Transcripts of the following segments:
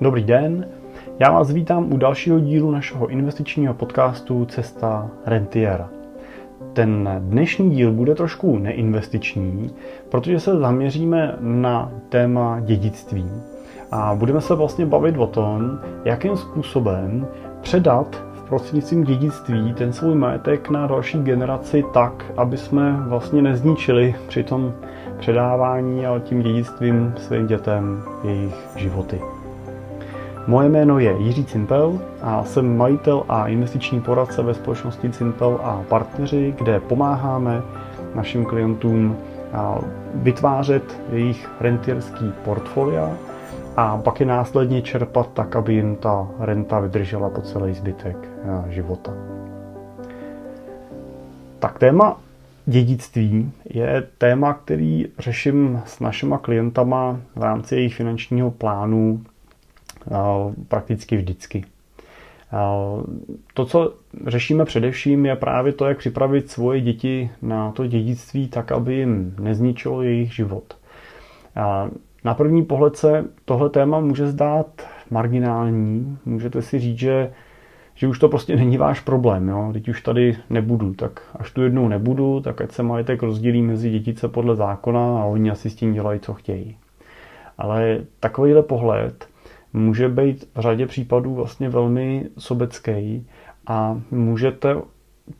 Dobrý den, já vás vítám u dalšího dílu našeho investičního podcastu Cesta Rentiera. Ten dnešní díl bude trošku neinvestiční, protože se zaměříme na téma dědictví. A budeme se vlastně bavit o tom, jakým způsobem předat v prostřednictvím dědictví ten svůj majetek na další generaci tak, aby jsme vlastně nezničili při tom předávání a tím dědictvím svým dětem jejich životy. Moje jméno je Jiří Cimpel a jsem majitel a investiční poradce ve společnosti Cimpel a partneři, kde pomáháme našim klientům vytvářet jejich rentierský portfolia a pak je následně čerpat tak, aby jim ta renta vydržela po celý zbytek života. Tak téma dědictví je téma, který řeším s našima klientama v rámci jejich finančního plánu prakticky vždycky. To, co řešíme především, je právě to, jak připravit svoje děti na to dědictví tak, aby jim nezničilo jejich život. Na první pohled se tohle téma může zdát marginální. Můžete si říct, že, že už to prostě není váš problém. Jo? Teď už tady nebudu, tak až tu jednou nebudu, tak ať se majetek rozdělí mezi dětice podle zákona a oni asi s tím dělají, co chtějí. Ale takovýhle pohled může být v řadě případů vlastně velmi sobecký a můžete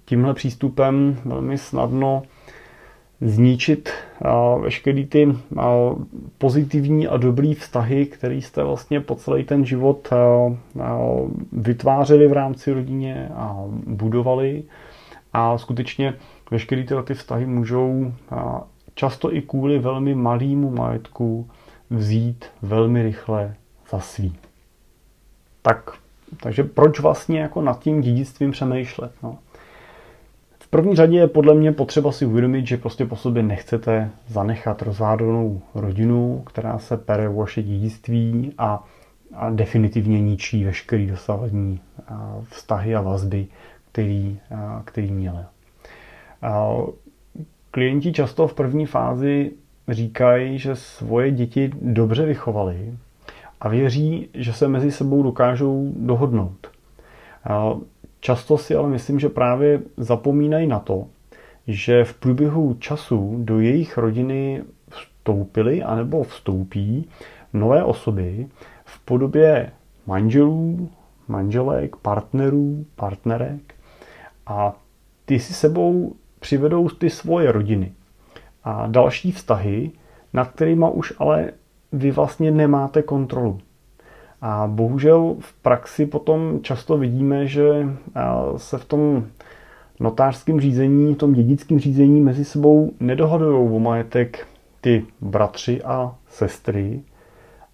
tímhle přístupem velmi snadno zničit veškerý ty pozitivní a dobrý vztahy, které jste vlastně po celý ten život vytvářeli v rámci rodině a budovali. A skutečně veškeré tyhle ty vztahy můžou často i kvůli velmi malému majetku vzít velmi rychle za svý. Tak, takže proč vlastně jako nad tím dědictvím přemýšlet? No? V první řadě je podle mě potřeba si uvědomit, že prostě po sobě nechcete zanechat rozhádanou rodinu, která se pere vaše dědictví a, a definitivně ničí veškerý dosavadní vztahy a vazby, který, který měli. Klienti často v první fázi říkají, že svoje děti dobře vychovali, a věří, že se mezi sebou dokážou dohodnout. Často si ale myslím, že právě zapomínají na to, že v průběhu času do jejich rodiny vstoupily anebo vstoupí nové osoby v podobě manželů, manželek, partnerů, partnerek a ty si sebou přivedou ty svoje rodiny a další vztahy, nad kterými už ale vy vlastně nemáte kontrolu. A bohužel v praxi potom často vidíme, že se v tom notářském řízení, v tom dědickém řízení mezi sebou nedohadují o majetek ty bratři a sestry,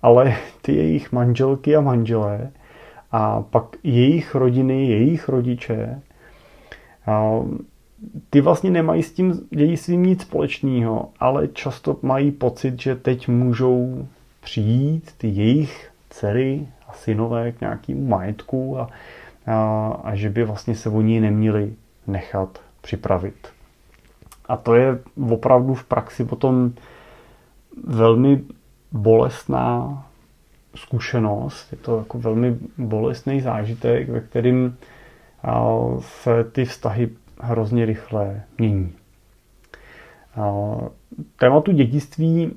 ale ty jejich manželky a manželé a pak jejich rodiny, jejich rodiče. Ty vlastně nemají s tím dědictvím nic společného, ale často mají pocit, že teď můžou přijít ty jejich dcery a synové k nějakému majetku a, a, a že by vlastně se oni neměli nechat připravit. A to je opravdu v praxi potom velmi bolestná zkušenost, je to jako velmi bolestný zážitek, ve kterým se ty vztahy hrozně rychle mění. Tématu dědictví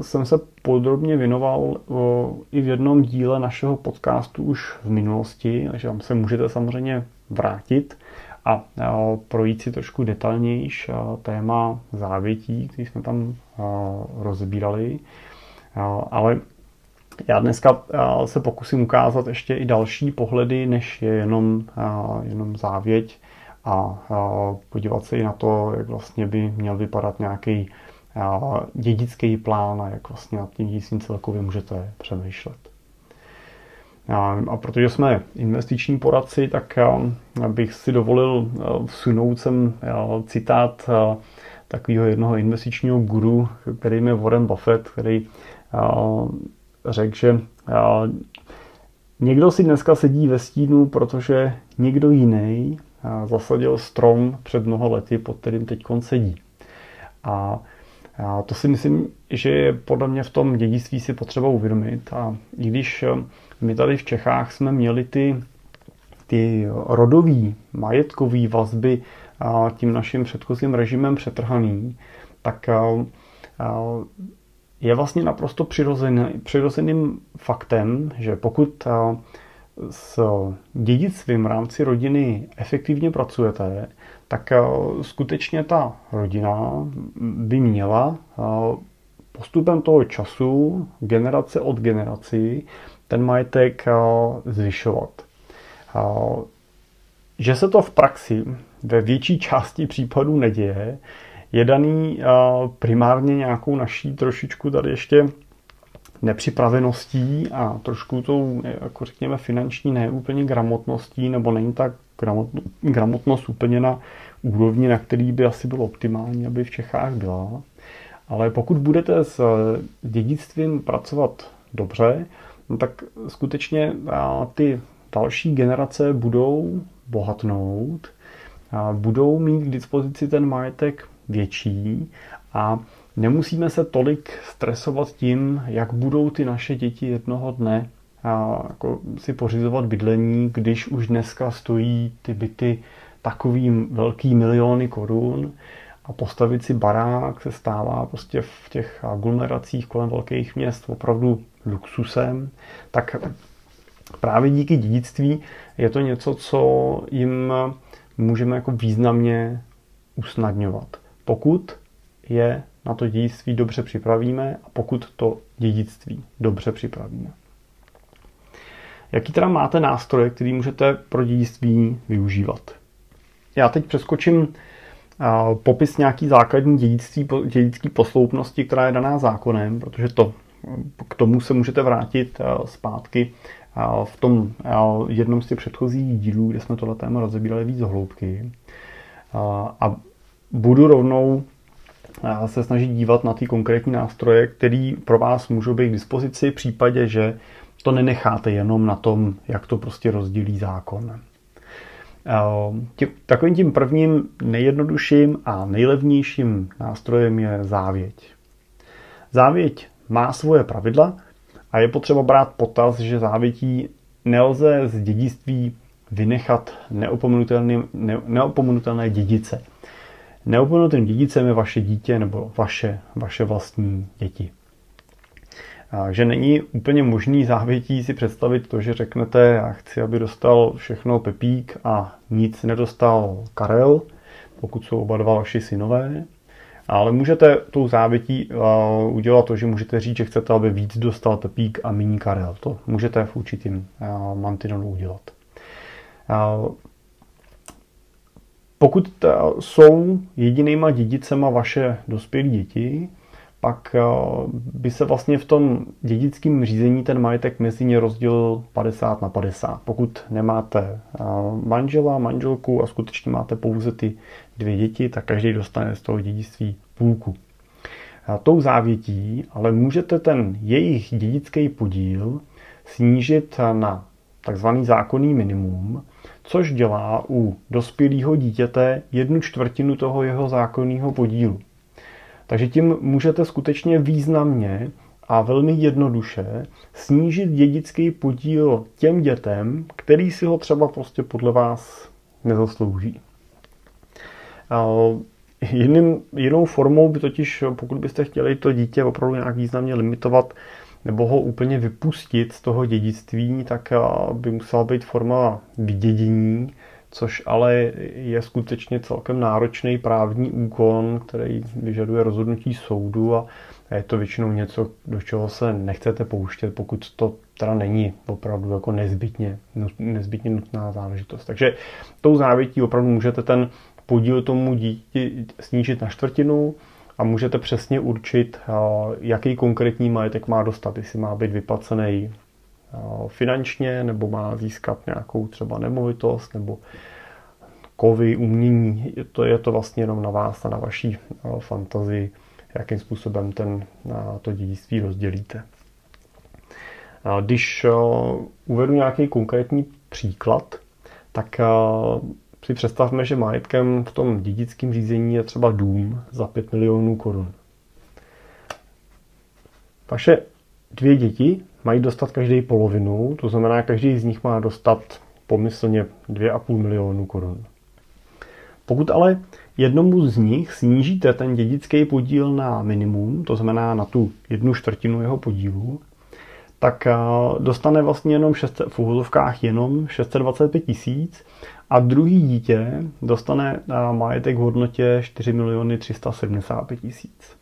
jsem se podrobně věnoval i v jednom díle našeho podcastu už v minulosti, takže tam se můžete samozřejmě vrátit a projít si trošku detailnější téma závětí, který jsme tam rozbírali. Ale já dneska se pokusím ukázat ještě i další pohledy, než je jenom, jenom závěť a podívat se i na to, jak vlastně by měl vypadat nějaký dědický plán a jak vlastně nad tím dědictvím celkově můžete přemýšlet. A protože jsme investiční poradci, tak bych si dovolil vsunout sem citát takového jednoho investičního guru, kterým je Warren Buffett, který řekl, že někdo si dneska sedí ve stínu, protože někdo jiný zasadil strom před mnoha lety, pod kterým teď sedí. A A to si myslím, že je podle mě v tom dědictví si potřeba uvědomit. A i když my tady v Čechách jsme měli ty, ty rodový, majetkový vazby tím naším předchozím režimem přetrhaný, tak je vlastně naprosto přirozený, přirozeným faktem, že pokud s dědictvím v rámci rodiny efektivně pracujete, tak skutečně ta rodina by měla postupem toho času, generace od generaci, ten majetek zvyšovat. Že se to v praxi ve větší části případů neděje, je daný primárně nějakou naší trošičku tady ještě nepřipraveností a trošku tou, jako řekněme, finanční neúplně gramotností, nebo není tak gramotnost úplně na úrovni, na který by asi bylo optimální, aby v Čechách byla. Ale pokud budete s dědictvím pracovat dobře, no tak skutečně ty další generace budou bohatnout, budou mít k dispozici ten majetek větší a nemusíme se tolik stresovat tím, jak budou ty naše děti jednoho dne a jako si pořizovat bydlení, když už dneska stojí ty byty takový velký miliony korun a postavit si barák se stává prostě v těch aglomeracích kolem velkých měst opravdu luxusem, tak právě díky dědictví je to něco, co jim můžeme jako významně usnadňovat. Pokud je na to dědictví dobře připravíme a pokud to dědictví dobře připravíme. Jaký teda máte nástroje, který můžete pro dědictví využívat? Já teď přeskočím popis nějaký základní dědictví, dědické posloupnosti, která je daná zákonem, protože to, k tomu se můžete vrátit zpátky v tom jednom z těch předchozích dílů, kde jsme tohle téma rozebírali víc hloubky. A budu rovnou se snažit dívat na ty konkrétní nástroje, které pro vás můžou být k dispozici v případě, že to nenecháte jenom na tom, jak to prostě rozdělí zákon. Takovým tím prvním nejjednodušším a nejlevnějším nástrojem je závěť. Závěť má svoje pravidla a je potřeba brát potaz, že závětí nelze z dědictví vynechat neopomenutelné, neopomenutelné dědice. Neopomenutým dědicem je vaše dítě nebo vaše, vaše vlastní děti. Takže není úplně možný závětí si představit to, že řeknete, já chci, aby dostal všechno Pepík a nic nedostal Karel, pokud jsou oba dva vaši synové. Ale můžete tou závětí udělat to, že můžete říct, že chcete, aby víc dostal Pepík a méně Karel. To můžete v určitým mantinelu udělat. Pokud jsou jedinýma dědicema vaše dospělé děti, pak by se vlastně v tom dědickém řízení ten majetek mezi ně rozdělil 50 na 50. Pokud nemáte manžela, manželku a skutečně máte pouze ty dvě děti, tak každý dostane z toho dědictví půlku. A tou závětí ale můžete ten jejich dědický podíl snížit na takzvaný zákonný minimum, což dělá u dospělého dítěte jednu čtvrtinu toho jeho zákonného podílu. Takže tím můžete skutečně významně a velmi jednoduše snížit dědický podíl těm dětem, který si ho třeba prostě podle vás nezaslouží. Jiným, jinou formou by totiž, pokud byste chtěli to dítě opravdu nějak významně limitovat nebo ho úplně vypustit z toho dědictví, tak by musela být forma vydědění, což ale je skutečně celkem náročný právní úkon, který vyžaduje rozhodnutí soudu a je to většinou něco, do čeho se nechcete pouštět, pokud to teda není opravdu jako nezbytně, nezbytně nutná záležitost. Takže tou závětí opravdu můžete ten podíl tomu dítě snížit na čtvrtinu a můžete přesně určit, jaký konkrétní majetek má dostat, jestli má být vyplacený finančně, nebo má získat nějakou třeba nemovitost, nebo kovy, umění. To je to vlastně jenom na vás a na vaší fantazii, jakým způsobem ten, to dědictví rozdělíte. Když uvedu nějaký konkrétní příklad, tak si představme, že majetkem v tom dědickém řízení je třeba dům za 5 milionů korun. Vaše dvě děti mají dostat každý polovinu, to znamená, každý z nich má dostat pomyslně 2,5 milionu korun. Pokud ale jednomu z nich snížíte ten dědický podíl na minimum, to znamená na tu jednu čtvrtinu jeho podílu, tak eh, dostane vlastně jenom 600, v úvodovkách jenom 625 tisíc a druhý dítě dostane eh, majetek v hodnotě 4 miliony 375 tisíc.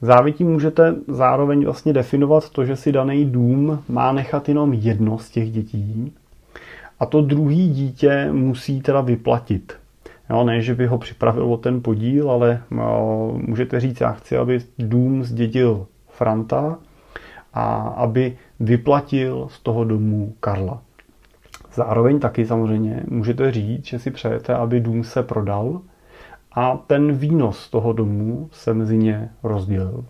Závětí můžete zároveň vlastně definovat to, že si daný dům má nechat jenom jedno z těch dětí a to druhý dítě musí teda vyplatit. Jo, ne, že by ho připravil o ten podíl, ale o, eh, můžete říct, já chci, aby dům zdědil Franta a aby vyplatil z toho domu Karla. Zároveň taky samozřejmě můžete říct, že si přejete, aby dům se prodal a ten výnos toho domu se mezi ně rozdělil.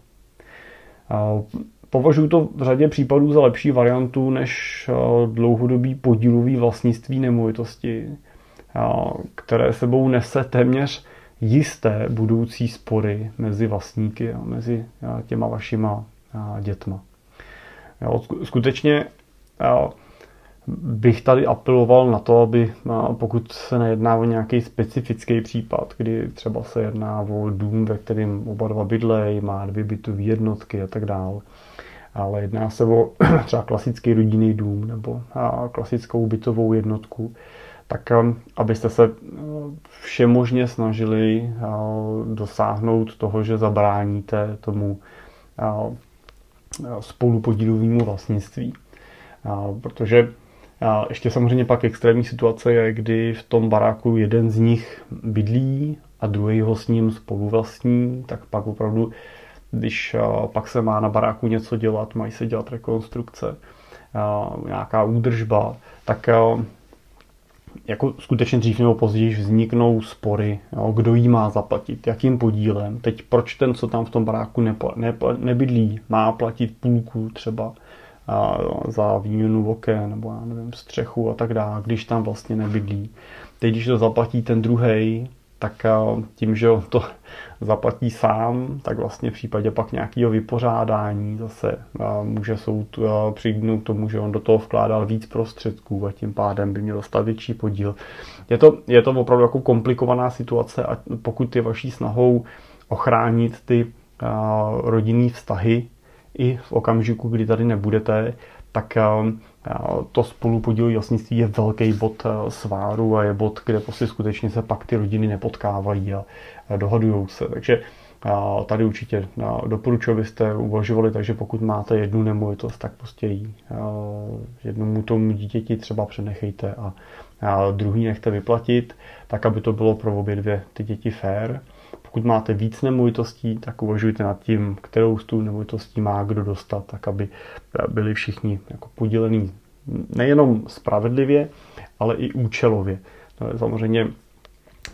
Považuji to v řadě případů za lepší variantu než dlouhodobý podílový vlastnictví nemovitosti, které sebou nese téměř jisté budoucí spory mezi vlastníky a mezi těma vašima dětma. Skutečně bych tady apeloval na to, aby pokud se nejedná o nějaký specifický případ, kdy třeba se jedná o dům, ve kterém oba dva bydlejí, má dvě bytové jednotky a tak dále, ale jedná se o třeba klasický rodinný dům nebo klasickou bytovou jednotku, tak abyste se všemožně snažili dosáhnout toho, že zabráníte tomu spolupodílovému vlastnictví. Protože ještě samozřejmě pak extrémní situace je, kdy v tom baráku jeden z nich bydlí a druhý ho s ním spolu vlastní, tak pak opravdu, když pak se má na baráku něco dělat, mají se dělat rekonstrukce, nějaká údržba, tak jako skutečně dřív nebo později vzniknou spory, jo, kdo jí má zaplatit, jakým podílem. Teď proč ten, co tam v tom baráku nepa, nepa, nebydlí, má platit půlku třeba a, za výměnu oken nebo já nevím, střechu a tak dále, když tam vlastně nebydlí. Teď, když to zaplatí ten druhý, tak tím, že to zaplatí sám, tak vlastně v případě pak nějakého vypořádání zase může soud přijít k tomu, že on do toho vkládal víc prostředků a tím pádem by měl dostat větší podíl. Je to, je to opravdu jako komplikovaná situace a pokud je vaší snahou ochránit ty rodinné vztahy i v okamžiku, kdy tady nebudete, tak to spolupodílové vlastnictví je velký bod sváru a je bod, kde prostě skutečně se pak ty rodiny nepotkávají a dohadují se. Takže tady určitě doporučuji, abyste uvažovali, takže pokud máte jednu nemovitost, tak prostě ji jednomu tomu dítěti třeba přenechejte a druhý nechte vyplatit, tak aby to bylo pro obě dvě ty děti fair. Pokud máte víc nemovitostí, tak uvažujte nad tím, kterou z tu nemovitostí má kdo dostat, tak aby byli všichni jako podělení nejenom spravedlivě, ale i účelově. No, samozřejmě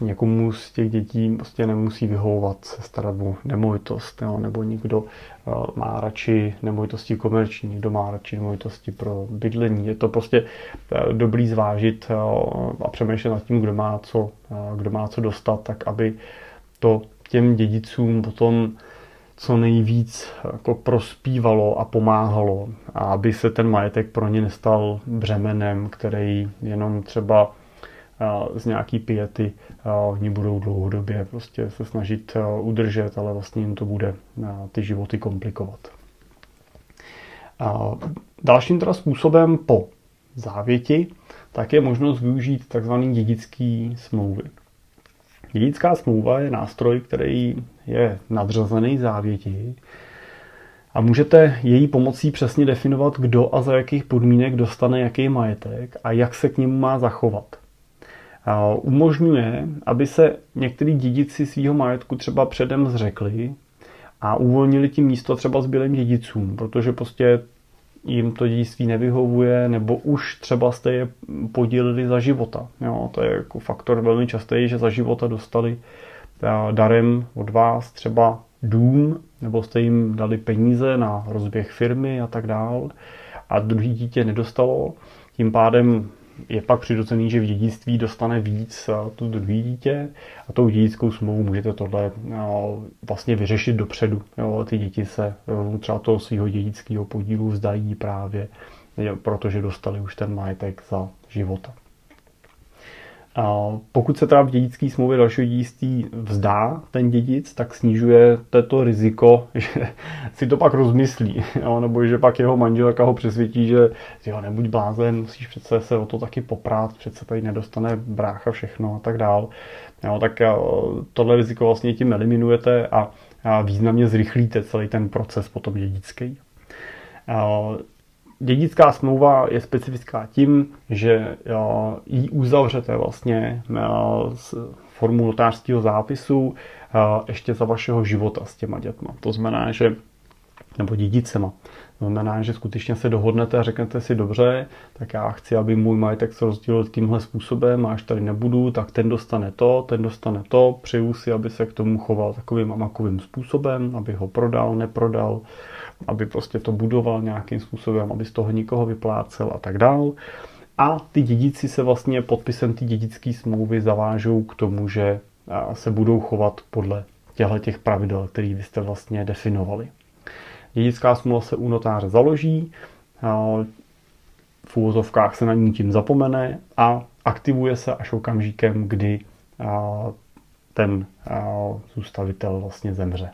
někomu z těch dětí prostě nemusí vyhovovat se starat o nemovitost, jo, nebo někdo uh, má radši nemovitosti komerční, někdo má radši nemovitosti pro bydlení. Je to prostě uh, dobrý zvážit a přemýšlet nad tím, kdo má co, kdo má co dostat, tak aby to těm dědicům potom co nejvíc jako prospívalo a pomáhalo, a aby se ten majetek pro ně nestal břemenem, který jenom třeba z nějaký piety oni budou dlouhodobě prostě se snažit udržet, ale vlastně jim to bude ty životy komplikovat. Dalším teda způsobem po závěti tak je možnost využít tzv. dědický smlouvy. Dědická smlouva je nástroj, který je nadřazený závěti a můžete její pomocí přesně definovat, kdo a za jakých podmínek dostane jaký majetek a jak se k němu má zachovat. A umožňuje, aby se některý dědici svého majetku třeba předem zřekli a uvolnili tím místo třeba zbylým dědicům, protože prostě jim to dědictví nevyhovuje, nebo už třeba jste je podělili za života. Jo, to je jako faktor velmi častý, že za života dostali darem od vás třeba dům, nebo jste jim dali peníze na rozběh firmy a tak dál. A druhý dítě nedostalo. Tím pádem je pak přirozený, že v dědictví dostane víc to druhé dítě a tou dědickou smlouvu můžete tohle vlastně vyřešit dopředu. Jo, ty děti se třeba toho svého dědického podílu vzdají právě, protože dostali už ten majetek za života. Pokud se teda v dědické smlouvě dalšího dědictví vzdá ten dědic, tak snižuje to riziko, že si to pak rozmyslí, jo? nebo že pak jeho manželka ho přesvědčí, že jo, nebuď blázen, musíš přece se o to taky poprát, přece tady nedostane brácha všechno a tak dál. Jo, tak tohle riziko vlastně tím eliminujete a, a významně zrychlíte celý ten proces potom dědický. Dědická smlouva je specifická tím, že ji uzavřete vlastně s formou notářského zápisu ještě za vašeho života s těma dětma. To znamená, že nebo dědicema. Znamená, že skutečně se dohodnete a řeknete si dobře, tak já chci, aby můj majetek se rozdělil tímhle způsobem, a až tady nebudu, tak ten dostane to, ten dostane to, přeju si, aby se k tomu choval takovým a makovým způsobem, aby ho prodal, neprodal, aby prostě to budoval nějakým způsobem, aby z toho nikoho vyplácel a tak dál. A ty dědici se vlastně podpisem ty dědické smlouvy zavážou k tomu, že se budou chovat podle těchto těch pravidel, které vy jste vlastně definovali. Dědická smlouva se u notáře založí, v úvozovkách se na ní tím zapomene a aktivuje se až okamžikem, kdy ten zůstavitel vlastně zemře.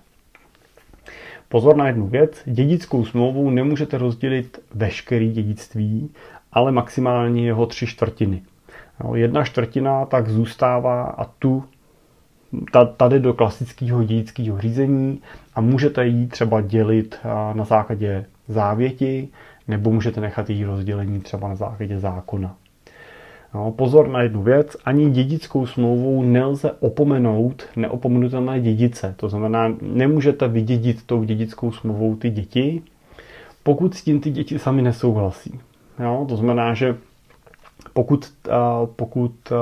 Pozor na jednu věc, dědickou smlouvou nemůžete rozdělit veškerý dědictví, ale maximálně jeho tři čtvrtiny. Jedna čtvrtina tak zůstává a tu tady do klasického dědického řízení a můžete ji třeba dělit na základě závěti nebo můžete nechat její rozdělení třeba na základě zákona. No, pozor na jednu věc, ani dědickou smlouvou nelze opomenout neopomenutelné dědice. To znamená, nemůžete vydědit tou dědickou smlouvou ty děti, pokud s tím ty děti sami nesouhlasí. Jo? To znamená, že pokud, pokud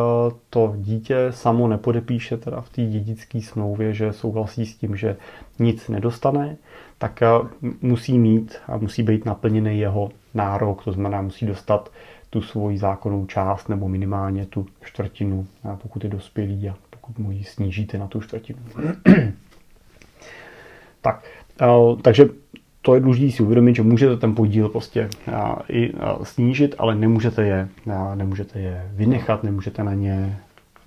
to dítě samo nepodepíše teda v té dědické smlouvě, že souhlasí s tím, že nic nedostane, tak musí mít a musí být naplněný jeho nárok, to znamená musí dostat tu svoji zákonnou část nebo minimálně tu čtvrtinu, pokud je dospělý a pokud mu ji snížíte na tu čtvrtinu. tak, takže to je důležité si uvědomit, že můžete ten podíl prostě i snížit, ale nemůžete je, nemůžete je vynechat, nemůžete na ně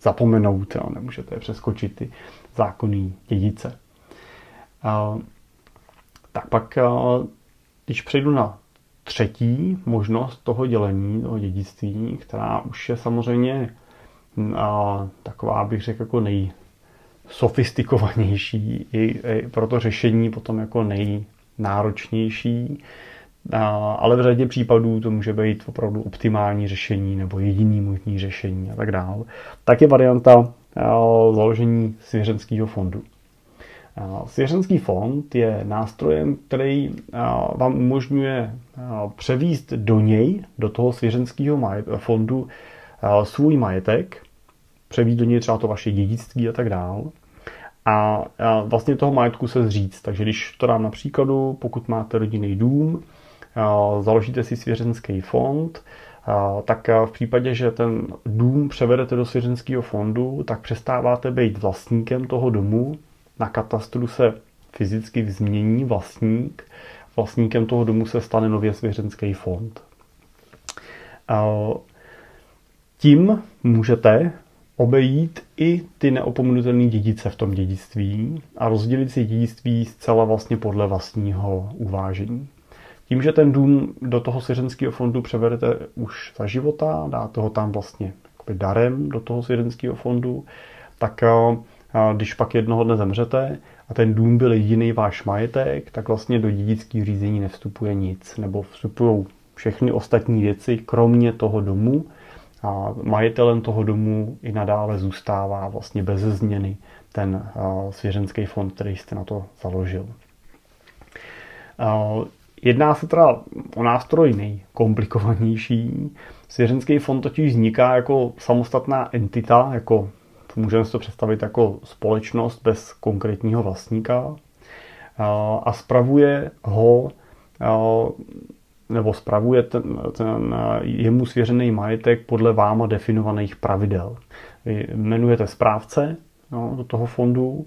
zapomenout, nemůžete je přeskočit ty zákonný dědice. Tak pak, když přejdu na třetí možnost toho dělení, toho dědictví, která už je samozřejmě a, taková, bych řekl, jako nejsofistikovanější i, i pro to řešení potom jako nejnáročnější, a, ale v řadě případů to může být opravdu optimální řešení nebo jediný možný řešení a tak dále. Tak je varianta založení svěřenského fondu. Svěřenský fond je nástrojem, který vám umožňuje převíst do něj, do toho svěřenského fondu, svůj majetek, převíst do něj třeba to vaše dědictví a tak dále. A vlastně toho majetku se zříct. Takže když to dám na příkladu, pokud máte rodinný dům, založíte si svěřenský fond, tak v případě, že ten dům převedete do svěřenského fondu, tak přestáváte být vlastníkem toho domu na katastru se fyzicky změní vlastník. Vlastníkem toho domu se stane nově svěřenský fond. Tím můžete obejít i ty neopomenutelné dědice v tom dědictví a rozdělit si dědictví zcela vlastně podle vlastního uvážení. Tím, že ten dům do toho svěřenského fondu převedete už za života, dáte ho tam vlastně darem do toho svěřenského fondu, tak když pak jednoho dne zemřete a ten dům byl jediný váš majetek, tak vlastně do dědického řízení nevstupuje nic, nebo vstupují všechny ostatní věci, kromě toho domu. A majitelem toho domu i nadále zůstává vlastně bez změny ten svěřenský fond, který jste na to založil. Jedná se teda o nástroj nejkomplikovanější. Svěřenský fond totiž vzniká jako samostatná entita, jako můžeme si to představit jako společnost bez konkrétního vlastníka a spravuje ho nebo spravuje ten, ten jemu svěřený majetek podle váma definovaných pravidel. Vy jmenujete správce no, do toho fondu,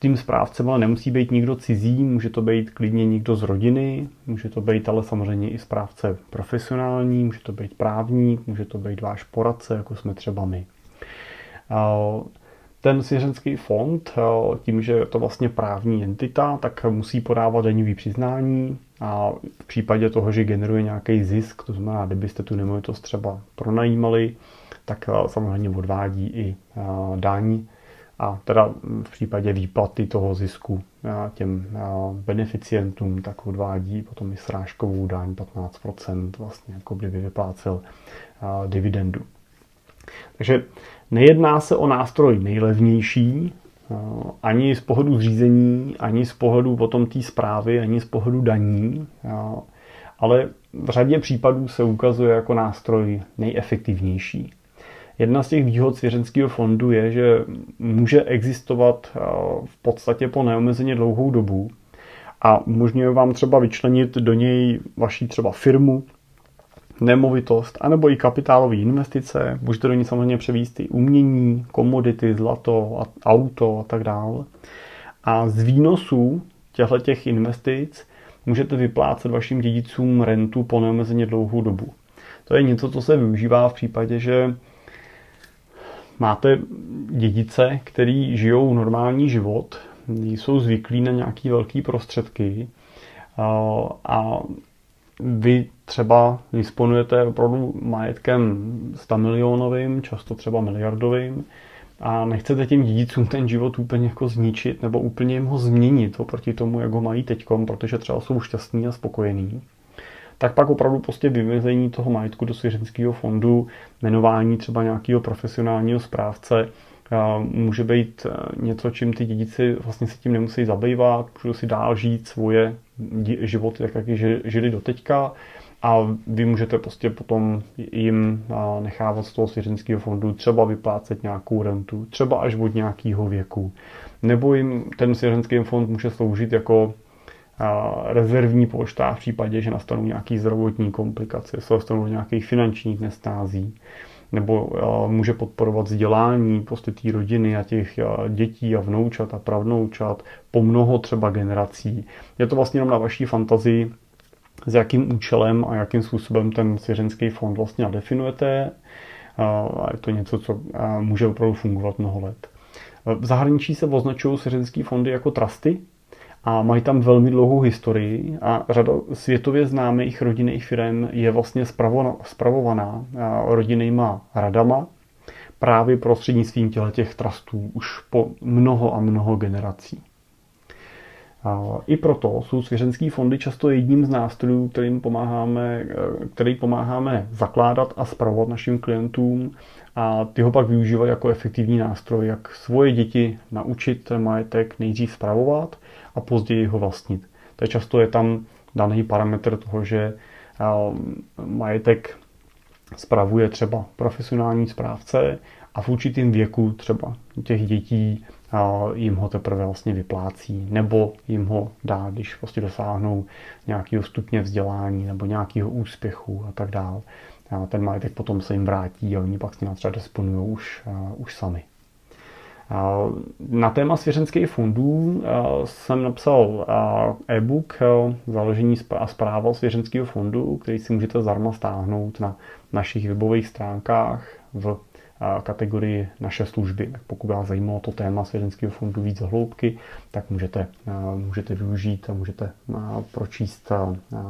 tím správcem ale nemusí být nikdo cizí, může to být klidně někdo z rodiny, může to být ale samozřejmě i správce profesionální, může to být právník, může to být váš poradce, jako jsme třeba my. Ten svěřenský fond, tím, že je to vlastně právní entita, tak musí podávat daňový přiznání a v případě toho, že generuje nějaký zisk, to znamená, kdybyste tu nemovitost třeba pronajímali, tak samozřejmě odvádí i daň a teda v případě výplaty toho zisku těm beneficientům tak odvádí potom i srážkovou daň 15%, vlastně jako kdyby vyplácel dividendu. Takže nejedná se o nástroj nejlevnější, ani z pohledu zřízení, ani z pohledu potom té zprávy, ani z pohledu daní, ale v řadě případů se ukazuje jako nástroj nejefektivnější. Jedna z těch výhod svěřenského fondu je, že může existovat eh, v podstatě po neomezeně dlouhou dobu a umožňuje vám třeba vyčlenit do něj vaší třeba firmu, nemovitost, anebo i kapitálové investice. Můžete do ní samozřejmě převíst i umění, komodity, zlato, auto a tak dále. A z výnosů těchto těch investic můžete vyplácet vašim dědicům rentu po neomezeně dlouhou dobu. To je něco, co se využívá v případě, že máte dědice, který žijou normální život, jsou zvyklí na nějaký velký prostředky a vy třeba disponujete opravdu majetkem 100 milionovým, často třeba miliardovým a nechcete těm dědicům ten život úplně jako zničit nebo úplně jim ho změnit oproti tomu, jak ho mají teďkom, protože třeba jsou šťastní a spokojení. Tak pak opravdu prostě vymezení toho majetku do svěřenského fondu, jmenování třeba nějakého profesionálního správce, může být něco, čím ty dědici vlastně se tím nemusí zabývat, můžou si dál žít svoje životy, tak jak je žili do teďka a vy můžete prostě potom jim nechávat z toho svěřenského fondu třeba vyplácet nějakou rentu, třeba až od nějakého věku. Nebo jim ten svěřenský fond může sloužit jako rezervní pošta v případě, že nastanou nějaké zdravotní komplikace, se nastanou nějakých finančních nestází, nebo může podporovat vzdělání prostě té rodiny a těch dětí a vnoučat a pravnoučat po mnoho třeba generací. Je to vlastně jenom na vaší fantazii, s jakým účelem a jakým způsobem ten svěřenský fond vlastně nadefinujete. A je to něco, co může opravdu fungovat mnoho let. V zahraničí se označují svěřenské fondy jako trusty, a mají tam velmi dlouhou historii a řada světově známých rodinných firm je vlastně spravovaná rodinnýma radama právě prostřednictvím těch trustů už po mnoho a mnoho generací. I proto jsou svěřenské fondy často jedním z nástrojů, kterým pomáháme, který pomáháme zakládat a spravovat našim klientům a ty ho pak využívají jako efektivní nástroj, jak svoje děti naučit majetek nejdřív spravovat a později ho vlastnit. To je často je tam daný parametr toho, že majetek spravuje třeba profesionální správce a v určitém věku třeba těch dětí jim ho teprve vlastně vyplácí, nebo jim ho dá, když prostě dosáhnou nějakého stupně vzdělání nebo nějakého úspěchu a tak dále. Ten majetek potom se jim vrátí a oni pak s ním třeba disponují už, už sami. Na téma svěřenských fondů jsem napsal e-book založení a zpráva svěřenského fondu, který si můžete zdarma stáhnout na našich webových stránkách v kategorii naše služby. Tak pokud vás zajímalo to téma svěřenského fondu víc hloubky, tak můžete, můžete využít a můžete pročíst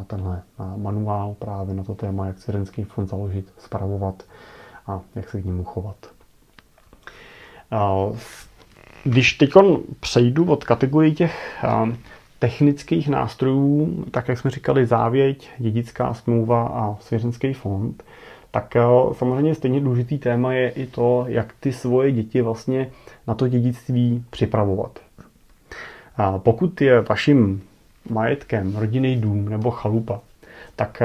tenhle manuál právě na to téma, jak svěřenský fond založit, spravovat a jak se k němu chovat. Když teď přejdu od kategorii těch technických nástrojů, tak jak jsme říkali, závěť, dědická smlouva a svěřenský fond, tak samozřejmě stejně důležitý téma je i to, jak ty svoje děti vlastně na to dědictví připravovat. Pokud je vaším majetkem rodinný dům nebo chalupa, tak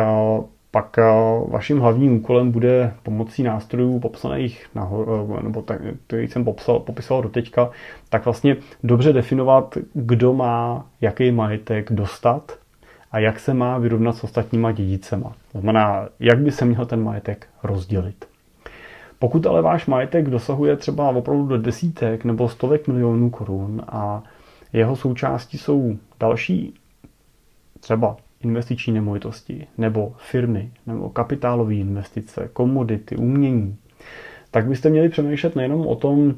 pak eh, vaším hlavním úkolem bude pomocí nástrojů popsaných nahoru, eh, nebo tak, který jsem popsal, popisoval do teďka, tak vlastně dobře definovat, kdo má jaký majetek dostat a jak se má vyrovnat s ostatníma dědicema. To znamená, jak by se měl ten majetek rozdělit. Pokud ale váš majetek dosahuje třeba opravdu do desítek nebo stovek milionů korun a jeho součástí jsou další třeba investiční nemovitosti, nebo firmy, nebo kapitálové investice, komodity, umění, tak byste měli přemýšlet nejenom o tom,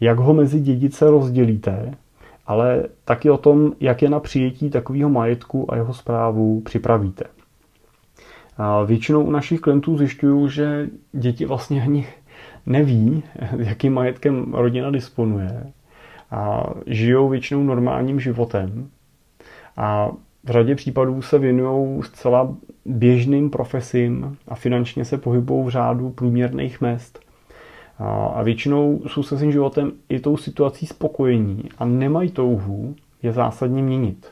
jak ho mezi dědice rozdělíte, ale taky o tom, jak je na přijetí takového majetku a jeho zprávu připravíte. A většinou u našich klientů zjišťuju, že děti vlastně ani neví, jakým majetkem rodina disponuje a žijou většinou normálním životem a v řadě případů se věnují zcela běžným profesím a finančně se pohybují v řádu průměrných mest. A většinou jsou se svým životem i tou situací spokojení a nemají touhu je zásadně měnit.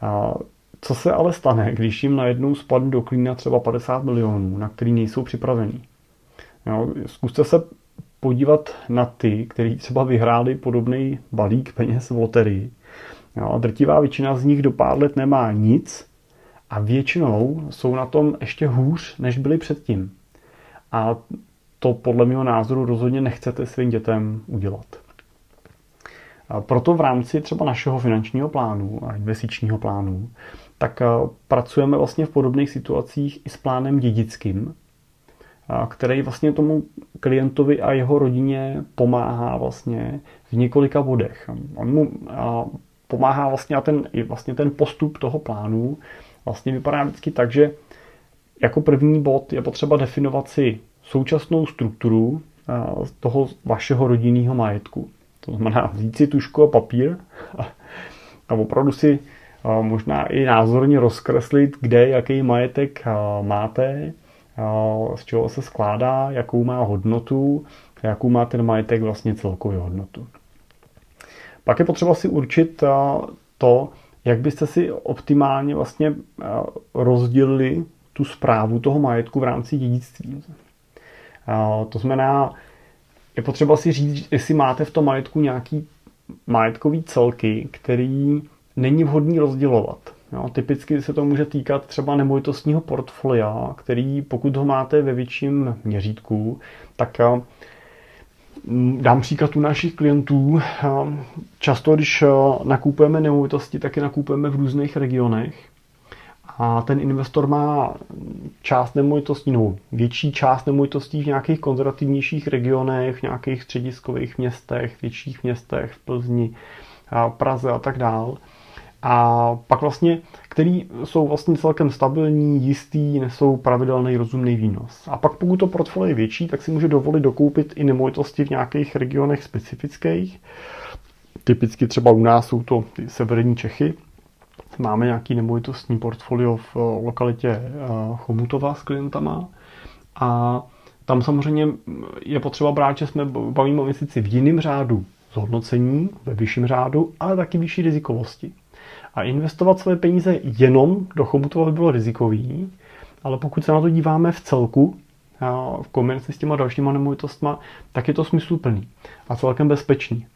A co se ale stane, když jim najednou spadne do klína třeba 50 milionů, na který nejsou připravení? Jo, zkuste se podívat na ty, kteří třeba vyhráli podobný balík peněz v loterii. Jo, drtivá většina z nich do pár let nemá nic a většinou jsou na tom ještě hůř, než byli předtím. A to podle mého názoru rozhodně nechcete svým dětem udělat. Proto v rámci třeba našeho finančního plánu a investičního plánu, tak pracujeme vlastně v podobných situacích i s plánem dědickým, který vlastně tomu klientovi a jeho rodině pomáhá vlastně v několika bodech. On mu pomáhá vlastně a ten, vlastně ten postup toho plánu vlastně vypadá vždycky tak, že jako první bod je potřeba definovat si současnou strukturu toho vašeho rodinného majetku. To znamená vzít si tušku a papír a opravdu si možná i názorně rozkreslit, kde jaký majetek máte, z čeho se skládá, jakou má hodnotu, jakou má ten majetek vlastně celkovou hodnotu. Pak je potřeba si určit to, jak byste si optimálně vlastně rozdělili tu zprávu toho majetku v rámci dědictví. To znamená, je potřeba si říct, jestli máte v tom majetku nějaký majetkový celky, který není vhodný rozdělovat. Jo, typicky se to může týkat třeba nemovitostního portfolia, který pokud ho máte ve větším měřítku, tak dám příklad u našich klientů. Často, když nakupujeme nemovitosti, tak je nakupujeme v různých regionech a ten investor má část nemovitostí, nebo větší část nemovitostí v nějakých konzervativnějších regionech, v nějakých střediskových městech, větších městech, v Plzni, Praze a tak dál. A pak vlastně, který jsou vlastně celkem stabilní, jistý, nesou pravidelný rozumný výnos. A pak pokud to portfolio je větší, tak si může dovolit dokoupit i nemovitosti v nějakých regionech specifických. Typicky třeba u nás jsou to ty severní Čechy, Máme nějaký nemovitostní portfolio v eh, lokalitě eh, Chomutova s klientama a tam samozřejmě je potřeba brát, že jsme bavíme o investici v jiném řádu zhodnocení, ve vyšším řádu, ale taky vyšší rizikovosti. A investovat své peníze jenom do Chomutova by bylo rizikový, ale pokud se na to díváme v celku, v kombinaci s těma dalšíma nemovitostma, tak je to smysluplný a celkem bezpečný.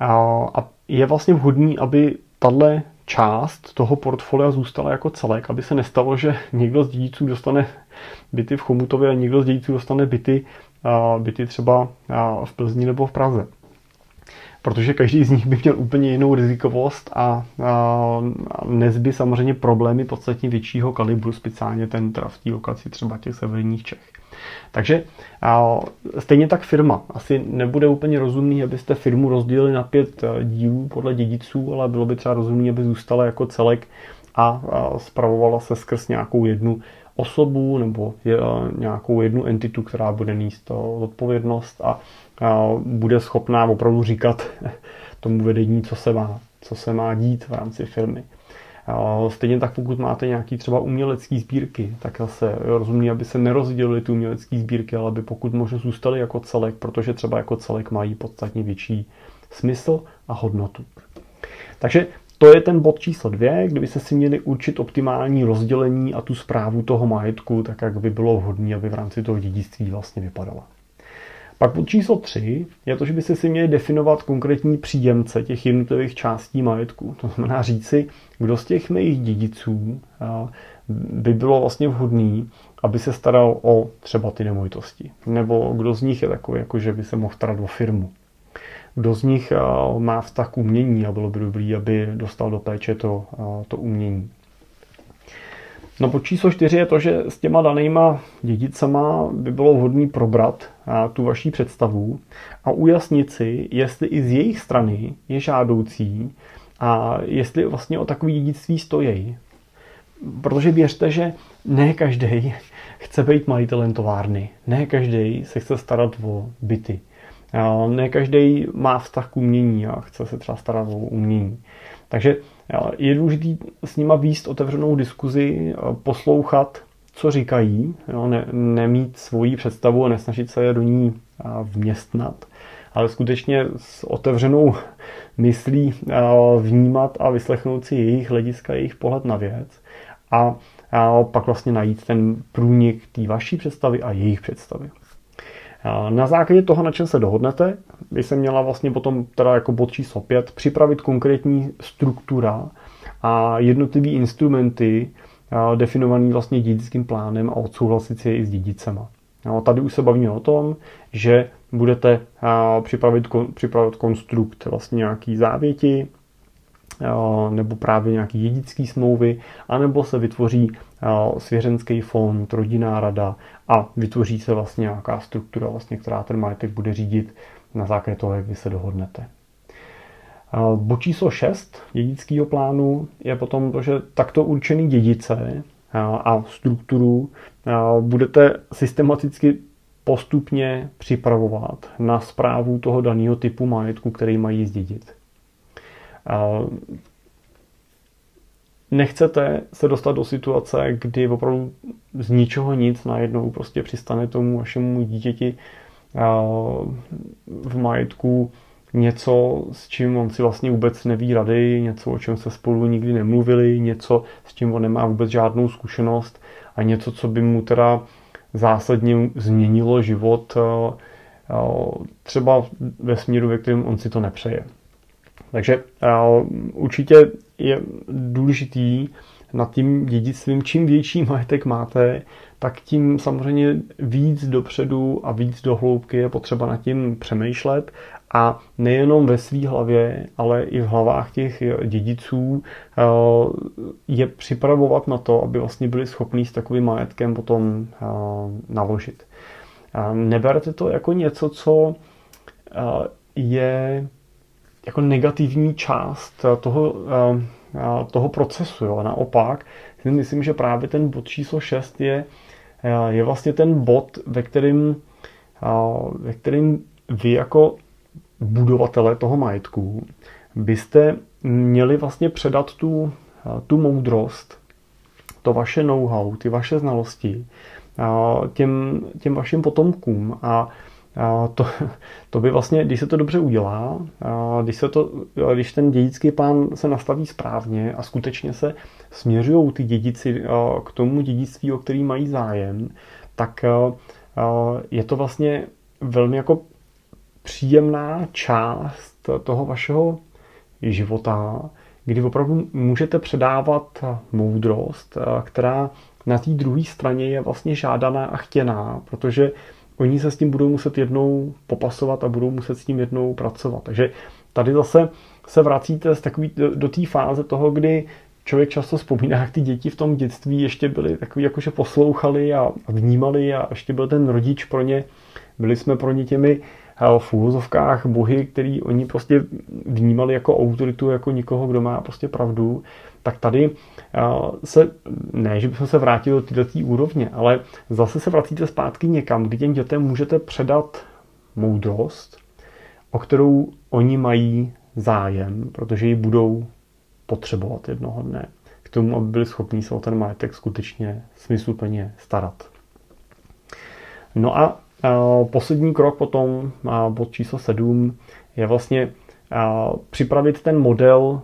A je vlastně vhodný, aby tahle část toho portfolia zůstala jako celek, aby se nestalo, že někdo z dědiců dostane byty v Chomutově a někdo z dědiců dostane byty, byty třeba v Plzni nebo v Praze. Protože každý z nich by měl úplně jinou rizikovost a, nezby samozřejmě problémy podstatně většího kalibru, speciálně ten v té lokaci třeba těch severních Čech. Takže stejně tak firma. Asi nebude úplně rozumný, abyste firmu rozdělili na pět e, dílů podle dědiců, ale bylo by třeba rozumné, aby zůstala jako celek a spravovala se skrz nějakou jednu osobu nebo e, nějakou jednu entitu, která bude níst odpovědnost a bude schopná opravdu říkat tomu vedení, co se má, co se má dít v rámci firmy. Stejně tak pokud máte nějaký třeba umělecký sbírky, tak zase rozumí, aby se nerozdělily ty umělecké sbírky, ale aby pokud možno zůstaly jako celek, protože třeba jako celek mají podstatně větší smysl a hodnotu. Takže to je ten bod číslo dvě, kdyby se si měli určit optimální rozdělení a tu zprávu toho majetku, tak jak by bylo vhodné, aby v rámci toho dědictví vlastně vypadala. Pak bod číslo 3 je to, že by se si měli definovat konkrétní příjemce těch jednotlivých částí majetku. To znamená říci, kdo z těch mých dědiců by bylo vlastně vhodný, aby se staral o třeba ty nemovitosti. Nebo kdo z nich je takový, jako že by se mohl starat o firmu. Kdo z nich má vztah k umění a bylo by dobrý, aby dostal do péče to, to umění. No po číslo čtyři je to, že s těma danýma dědicama by bylo vhodné probrat tu vaší představu a ujasnit si, jestli i z jejich strany je žádoucí a jestli vlastně o takový dědictví stojí. Protože věřte, že ne každý chce být majitelem továrny, ne každý se chce starat o byty, ne každý má vztah k umění a chce se třeba starat o umění. Takže je důležité s nima výst otevřenou diskuzi, poslouchat, co říkají, jo, ne, nemít svoji představu a nesnažit se je do ní vměstnat, ale skutečně s otevřenou myslí vnímat a vyslechnout si jejich hlediska, jejich pohled na věc a, a pak vlastně najít ten průnik té vaší představy a jejich představy. Na základě toho, na čem se dohodnete, by se měla vlastně potom teda jako bod číslo 5 připravit konkrétní struktura a jednotlivý instrumenty definovaný vlastně dědickým plánem a odsouhlasit si je i s dědicema. No, tady už se bavíme o tom, že budete připravit, připravit konstrukt vlastně nějaký závěti, nebo právě nějaký dědický smlouvy, anebo se vytvoří svěřenský fond, rodinná rada a vytvoří se vlastně nějaká struktura, vlastně, která ten majetek bude řídit na základě toho, jak vy se dohodnete. Bod číslo 6 dědického plánu je potom to, že takto určený dědice a strukturu budete systematicky postupně připravovat na zprávu toho daného typu majetku, který mají zdědit. Nechcete se dostat do situace, kdy opravdu z ničeho nic najednou prostě přistane tomu vašemu dítěti v majetku něco, s čím on si vlastně vůbec neví rady, něco, o čem se spolu nikdy nemluvili, něco, s čím on nemá vůbec žádnou zkušenost a něco, co by mu teda zásadně změnilo život třeba ve směru, ve kterém on si to nepřeje. Takže určitě je důležitý nad tím dědictvím, čím větší majetek máte, tak tím samozřejmě víc dopředu a víc do hloubky je potřeba nad tím přemýšlet a nejenom ve své hlavě, ale i v hlavách těch dědiců je připravovat na to, aby vlastně byli schopní s takovým majetkem potom naložit. Neberte to jako něco, co je jako negativní část toho, toho procesu. Jo. Naopak, si myslím, že právě ten bod číslo 6 je, je vlastně ten bod, ve kterým, ve kterým vy jako budovatele toho majetku byste měli vlastně předat tu, tu moudrost, to vaše know-how, ty vaše znalosti těm, těm vašim potomkům a to, to by vlastně, když se to dobře udělá, když, se to, když ten dědický plán se nastaví správně a skutečně se směřují ty dědici k tomu dědictví, o který mají zájem, tak je to vlastně velmi jako příjemná část toho vašeho života, kdy opravdu můžete předávat moudrost, která na té druhé straně je vlastně žádaná a chtěná, protože oni se s tím budou muset jednou popasovat a budou muset s tím jednou pracovat. Takže tady zase se vracíte z takový, do, do té fáze toho, kdy člověk často vzpomíná, jak ty děti v tom dětství ještě byly takový, jakože poslouchali a vnímali a ještě byl ten rodič pro ně, byli jsme pro ně těmi v úvozovkách bohy, který oni prostě vnímali jako autoritu, jako nikoho, kdo má prostě pravdu, tak tady se, ne, že bychom se vrátili do této úrovně, ale zase se vracíte zpátky někam, kdy těm dětem můžete předat moudrost, o kterou oni mají zájem, protože ji budou potřebovat jednoho dne k tomu, aby byli schopni se o ten majetek skutečně smysluplně starat. No a poslední krok potom, bod číslo 7, je vlastně připravit ten model,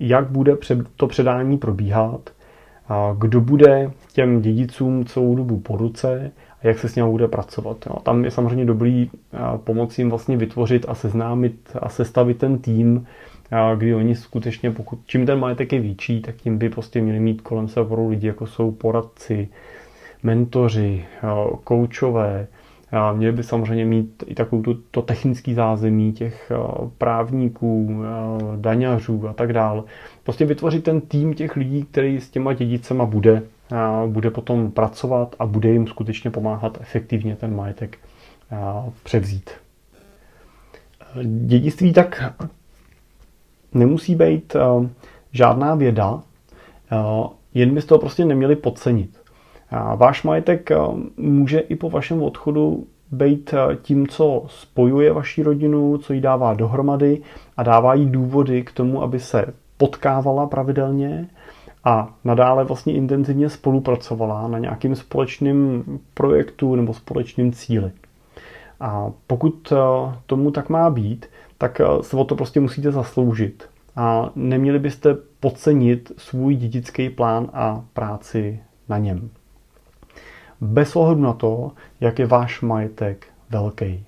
jak bude to předání probíhat, kdo bude těm dědicům celou dobu po ruce a jak se s ním bude pracovat. Tam je samozřejmě dobrý pomoci jim vlastně vytvořit a seznámit a sestavit ten tým, kdy oni skutečně, pokud čím ten majetek je větší, tak tím by prostě měli mít kolem sebe lidi, jako jsou poradci, mentoři, koučové, Měli by samozřejmě mít i takovou to, to technický zázemí těch právníků, daňařů a tak dále. Prostě vytvořit ten tým těch lidí, který s těma dědicema bude, bude potom pracovat a bude jim skutečně pomáhat efektivně ten majetek převzít. Dědictví tak nemusí být žádná věda, jen byste to prostě neměli podcenit. Váš majetek může i po vašem odchodu být tím, co spojuje vaši rodinu, co jí dává dohromady a dává jí důvody k tomu, aby se potkávala pravidelně a nadále vlastně intenzivně spolupracovala na nějakým společným projektu nebo společným cíli. A pokud tomu tak má být, tak se o to prostě musíte zasloužit. A neměli byste podcenit svůj dědický plán a práci na něm bez ohledu na to, jak je váš majetek velký.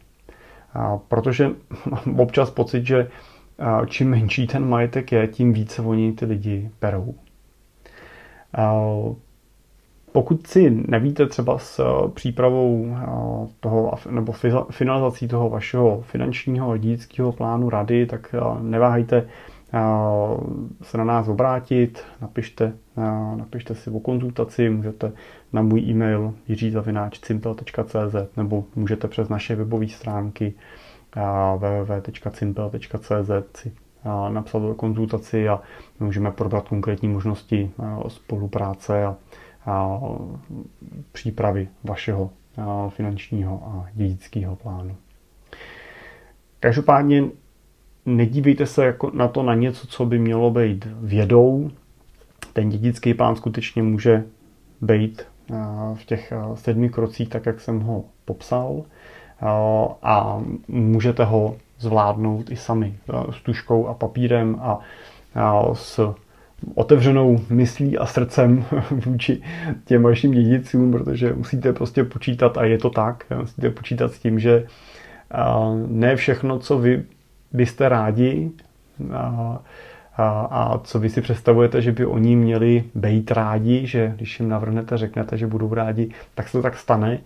A protože mám občas pocit, že čím menší ten majetek je, tím více oni ty lidi berou. A pokud si nevíte třeba s přípravou toho, nebo finalizací toho vašeho finančního dědického plánu rady, tak neváhejte se na nás obrátit, napište, napište si o konzultaci, můžete na můj e-mail jiřizavináčcimpel.cz nebo můžete přes naše webové stránky www.cimpel.cz si napsat do konzultaci a můžeme probrat konkrétní možnosti spolupráce a, přípravy vašeho finančního a dědického plánu. Každopádně nedívejte se jako na to na něco, co by mělo být vědou. Ten dědický plán skutečně může být v těch sedmi krocích, tak jak jsem ho popsal. A můžete ho zvládnout i sami s tuškou a papírem a s otevřenou myslí a srdcem vůči těm vašim dědicům, protože musíte prostě počítat, a je to tak, musíte počítat s tím, že ne všechno, co vy byste rádi a, a, co vy si představujete, že by oni měli být rádi, že když jim navrhnete, řeknete, že budou rádi, tak se to tak stane.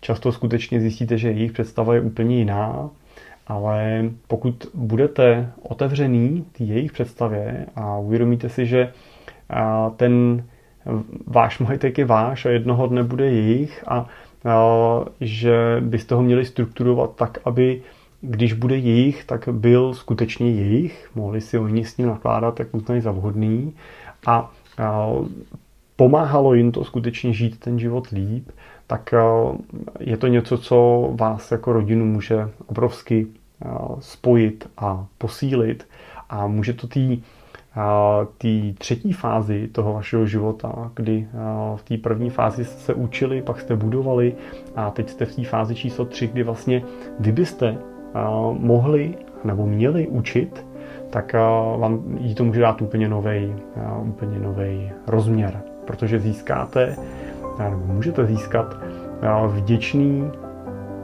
Často skutečně zjistíte, že jejich představa je úplně jiná, ale pokud budete otevřený jejich představě a uvědomíte si, že ten váš majetek je váš a jednoho dne bude jejich a že byste ho měli strukturovat tak, aby když bude jejich, tak byl skutečně jejich, mohli si oni s ním nakládat, jak uznají za vhodný. A, a pomáhalo jim to skutečně žít ten život líp, tak je to něco, co vás jako rodinu může obrovsky spojit a posílit. A může to tý té třetí fázi toho vašeho života, kdy v té první fázi jste se učili, pak jste budovali a teď jste v té fázi číslo tři, kdy vlastně vy byste mohli nebo měli učit, tak vám jí to může dát úplně nový úplně nový rozměr, protože získáte nebo můžete získat vděčný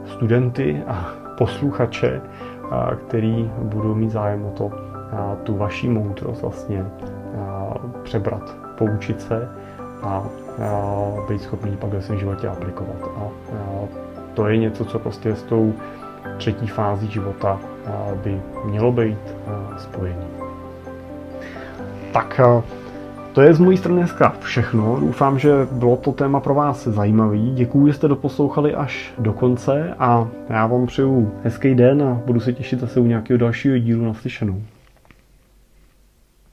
studenty a posluchače, který budou mít zájem o to, tu vaší moudrost vlastně přebrat, poučit se a být schopný pak ve svém životě aplikovat. A to je něco, co prostě s tou třetí fází života by mělo být spojený. Tak to je z mojí strany dneska všechno. Doufám, že bylo to téma pro vás zajímavý. Děkuji, že jste doposlouchali až do konce a já vám přeju hezký den a budu se těšit zase u nějakého dalšího dílu na slyšenou.